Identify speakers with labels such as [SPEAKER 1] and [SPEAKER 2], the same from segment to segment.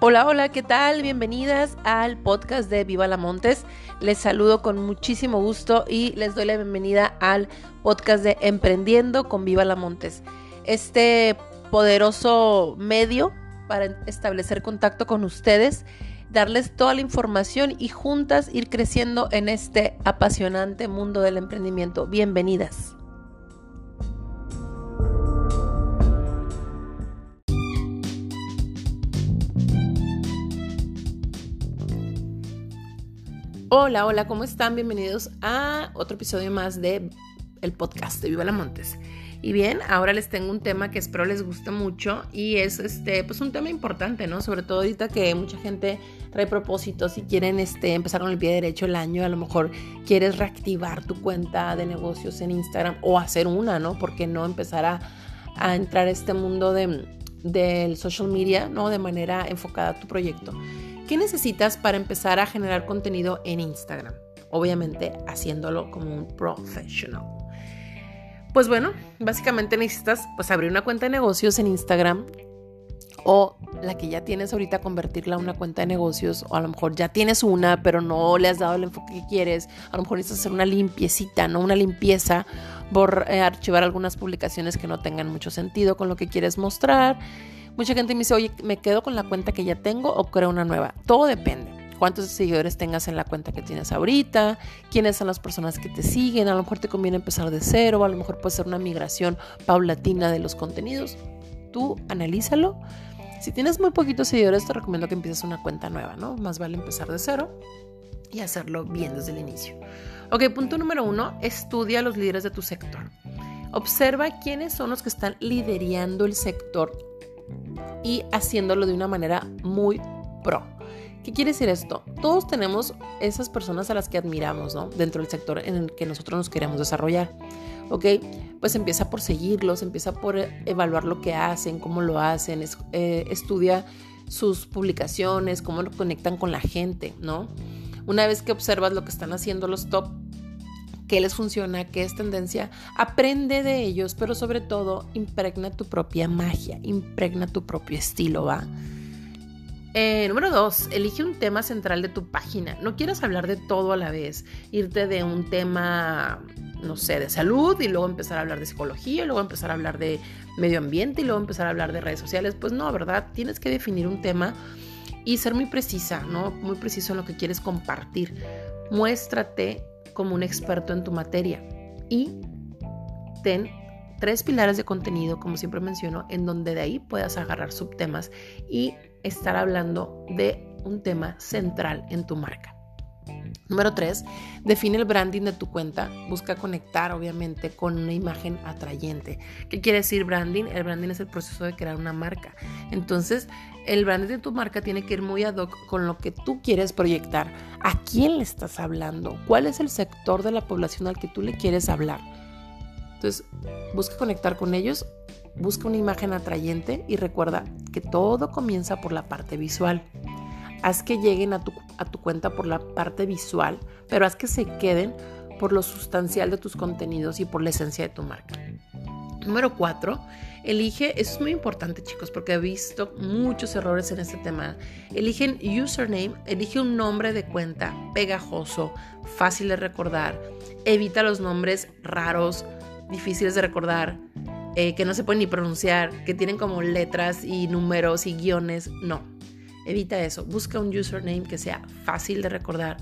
[SPEAKER 1] Hola, hola, ¿qué tal? Bienvenidas al podcast de Viva la Montes. Les saludo con muchísimo gusto y les doy la bienvenida al podcast de Emprendiendo con Viva la Montes. Este poderoso medio para establecer contacto con ustedes, darles toda la información y juntas ir creciendo en este apasionante mundo del emprendimiento. Bienvenidas. Hola, hola, ¿cómo están? Bienvenidos a otro episodio más de el podcast de Viva la Montes. Y bien, ahora les tengo un tema que espero les guste mucho y es este, pues un tema importante, ¿no? Sobre todo ahorita que mucha gente trae propósitos y quieren este, empezar con el pie derecho el año, a lo mejor quieres reactivar tu cuenta de negocios en Instagram o hacer una, ¿no? Porque no empezar a, a entrar a este mundo de, del social media, ¿no? De manera enfocada a tu proyecto. ¿Qué necesitas para empezar a generar contenido en Instagram? Obviamente haciéndolo como un profesional. Pues bueno, básicamente necesitas pues abrir una cuenta de negocios en Instagram o la que ya tienes ahorita convertirla a una cuenta de negocios o a lo mejor ya tienes una pero no le has dado el enfoque que quieres, a lo mejor necesitas hacer una limpiecita, no una limpieza, por eh, archivar algunas publicaciones que no tengan mucho sentido con lo que quieres mostrar Mucha gente me dice, oye, ¿me quedo con la cuenta que ya tengo o creo una nueva? Todo depende. Cuántos seguidores tengas en la cuenta que tienes ahorita, quiénes son las personas que te siguen, a lo mejor te conviene empezar de cero, a lo mejor puede ser una migración paulatina de los contenidos. Tú analízalo. Si tienes muy poquitos seguidores, te recomiendo que empieces una cuenta nueva, ¿no? Más vale empezar de cero y hacerlo bien desde el inicio. Ok, punto número uno, estudia a los líderes de tu sector. Observa quiénes son los que están liderando el sector y haciéndolo de una manera muy pro. ¿Qué quiere decir esto? Todos tenemos esas personas a las que admiramos, ¿no? Dentro del sector en el que nosotros nos queremos desarrollar. ¿Ok? Pues empieza por seguirlos, empieza por evaluar lo que hacen, cómo lo hacen, eh, estudia sus publicaciones, cómo lo conectan con la gente, ¿no? Una vez que observas lo que están haciendo los top, qué les funciona, qué es tendencia, aprende de ellos, pero sobre todo impregna tu propia magia, impregna tu propio estilo, ¿va? Eh, número dos, elige un tema central de tu página. No quieras hablar de todo a la vez, irte de un tema, no sé, de salud y luego empezar a hablar de psicología, y luego empezar a hablar de medio ambiente y luego empezar a hablar de redes sociales. Pues no, ¿verdad? Tienes que definir un tema y ser muy precisa, ¿no? Muy preciso en lo que quieres compartir. Muéstrate como un experto en tu materia y ten tres pilares de contenido, como siempre menciono, en donde de ahí puedas agarrar subtemas y estar hablando de un tema central en tu marca. Número tres, define el branding de tu cuenta. Busca conectar, obviamente, con una imagen atrayente. ¿Qué quiere decir branding? El branding es el proceso de crear una marca. Entonces, el branding de tu marca tiene que ir muy ad hoc con lo que tú quieres proyectar. ¿A quién le estás hablando? ¿Cuál es el sector de la población al que tú le quieres hablar? Entonces, busca conectar con ellos, busca una imagen atrayente y recuerda que todo comienza por la parte visual. Haz que lleguen a tu, a tu cuenta por la parte visual, pero haz que se queden por lo sustancial de tus contenidos y por la esencia de tu marca. Número cuatro, elige, eso es muy importante chicos, porque he visto muchos errores en este tema. Eligen username, elige un nombre de cuenta pegajoso, fácil de recordar. Evita los nombres raros, difíciles de recordar, eh, que no se pueden ni pronunciar, que tienen como letras y números y guiones. No, evita eso. Busca un username que sea fácil de recordar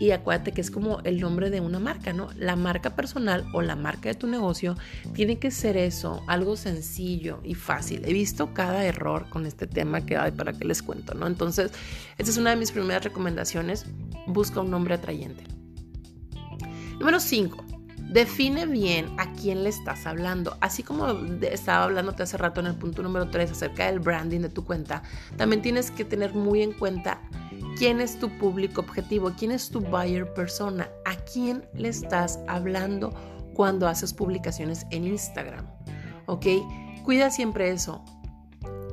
[SPEAKER 1] y acuérdate que es como el nombre de una marca, ¿no? La marca personal o la marca de tu negocio tiene que ser eso, algo sencillo y fácil. He visto cada error con este tema que hay para que les cuento, ¿no? Entonces, esta es una de mis primeras recomendaciones. Busca un nombre atrayente. Número 5. Define bien a quién le estás hablando. Así como estaba hablándote hace rato en el punto número 3 acerca del branding de tu cuenta, también tienes que tener muy en cuenta quién es tu público objetivo, quién es tu buyer persona, a quién le estás hablando cuando haces publicaciones en Instagram. ¿Ok? Cuida siempre eso.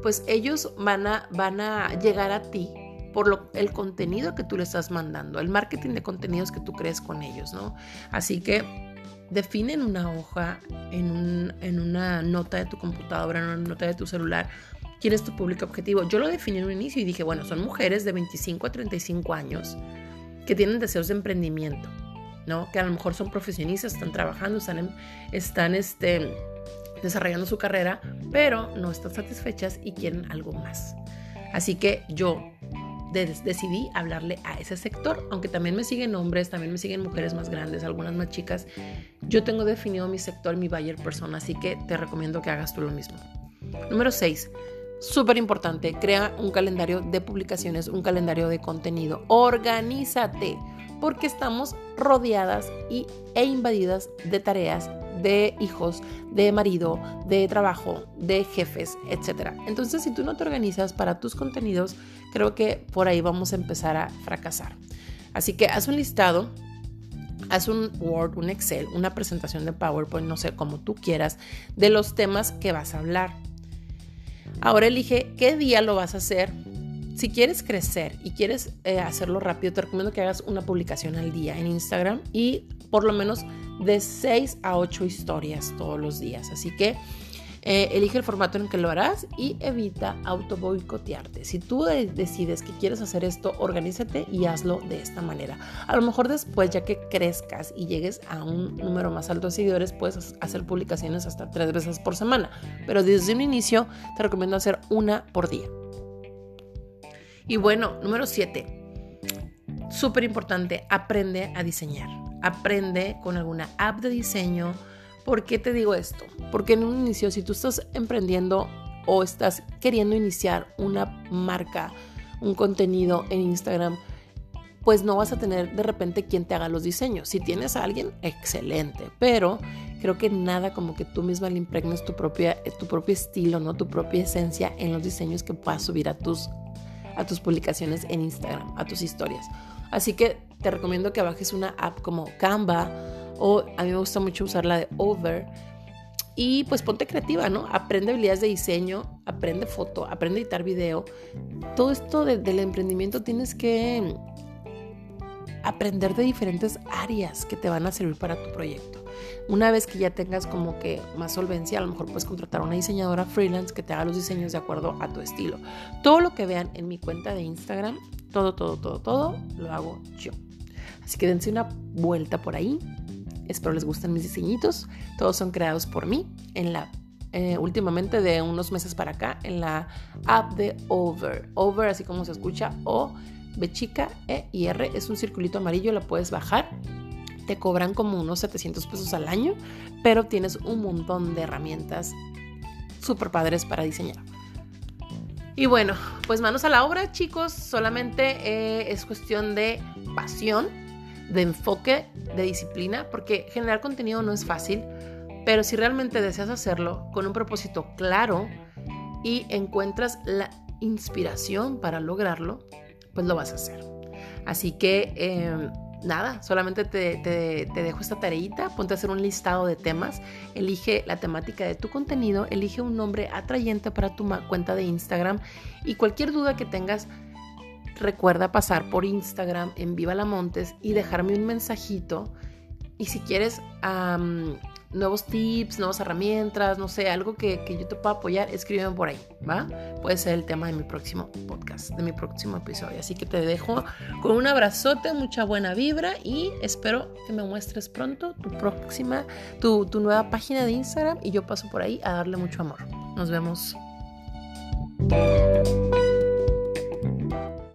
[SPEAKER 1] Pues ellos van a, van a llegar a ti por lo, el contenido que tú le estás mandando, el marketing de contenidos que tú crees con ellos, ¿no? Así que define en una hoja, en, en una nota de tu computadora, en una nota de tu celular, quién es tu público objetivo. Yo lo definí en un inicio y dije, bueno, son mujeres de 25 a 35 años que tienen deseos de emprendimiento, ¿no? Que a lo mejor son profesionistas, están trabajando, están, están este, desarrollando su carrera, pero no están satisfechas y quieren algo más. Así que yo decidí hablarle a ese sector, aunque también me siguen hombres, también me siguen mujeres más grandes, algunas más chicas. Yo tengo definido mi sector, mi buyer persona, así que te recomiendo que hagas tú lo mismo. Número 6. Súper importante, crea un calendario de publicaciones, un calendario de contenido. Organízate, porque estamos rodeadas y, e invadidas de tareas, de hijos, de marido, de trabajo, de jefes, etc. Entonces, si tú no te organizas para tus contenidos, creo que por ahí vamos a empezar a fracasar. Así que haz un listado, haz un Word, un Excel, una presentación de PowerPoint, no sé, como tú quieras, de los temas que vas a hablar. Ahora elige qué día lo vas a hacer. Si quieres crecer y quieres eh, hacerlo rápido, te recomiendo que hagas una publicación al día en Instagram y por lo menos de 6 a 8 historias todos los días. Así que eh, elige el formato en que lo harás y evita auto boicotearte. Si tú decides que quieres hacer esto, organízate y hazlo de esta manera. A lo mejor después, ya que crezcas y llegues a un número más alto de seguidores, puedes hacer publicaciones hasta tres veces por semana. Pero desde un inicio te recomiendo hacer una por día. Y bueno, número 7. Súper importante, aprende a diseñar. Aprende con alguna app de diseño ¿Por qué te digo esto? Porque en un inicio, si tú estás emprendiendo o estás queriendo iniciar una marca, un contenido en Instagram, pues no vas a tener de repente quien te haga los diseños. Si tienes a alguien, excelente, pero creo que nada como que tú misma le impregnes tu, propia, tu propio estilo, ¿no? tu propia esencia en los diseños que puedas subir a tus, a tus publicaciones en Instagram, a tus historias. Así que te recomiendo que bajes una app como Canva o a mí me gusta mucho usar la de Over. Y pues ponte creativa, ¿no? Aprende habilidades de diseño, aprende foto, aprende editar video. Todo esto del emprendimiento tienes que aprender de diferentes áreas que te van a servir para tu proyecto. Una vez que ya tengas como que más solvencia, a lo mejor puedes contratar a una diseñadora freelance que te haga los diseños de acuerdo a tu estilo. Todo lo que vean en mi cuenta de Instagram, todo, todo, todo, todo, lo hago yo. Así que dense una vuelta por ahí Espero les gusten mis diseñitos. Todos son creados por mí en la eh, últimamente de unos meses para acá en la app de Over. Over, así como se escucha, O, B chica, E y R. Es un circulito amarillo, la puedes bajar. Te cobran como unos 700 pesos al año, pero tienes un montón de herramientas súper padres para diseñar. Y bueno, pues manos a la obra, chicos. Solamente eh, es cuestión de pasión de enfoque, de disciplina, porque generar contenido no es fácil, pero si realmente deseas hacerlo con un propósito claro y encuentras la inspiración para lograrlo, pues lo vas a hacer. Así que em, nada, solamente te, te, dejo esta tareita, ponte a hacer un listado de temas, elige la temática de tu contenido, elige un nombre atrayente para tu cuenta de Instagram y cualquier duda que tengas, recuerda pasar por Instagram en Viva la Montes y dejarme un mensajito. Y si quieres nuevos tips, nuevas herramientas, no sé, algo que, que, yo te pueda apoyar, escríbeme por ahí, ¿va? Puede ser el tema de mi próximo podcast, de mi próximo episodio. Así que te dejo con un abrazote, mucha buena vibra y espero que me muestres pronto tu próxima, tu, tu nueva página de Instagram y yo paso por ahí a darle mucho amor. Nos vemos.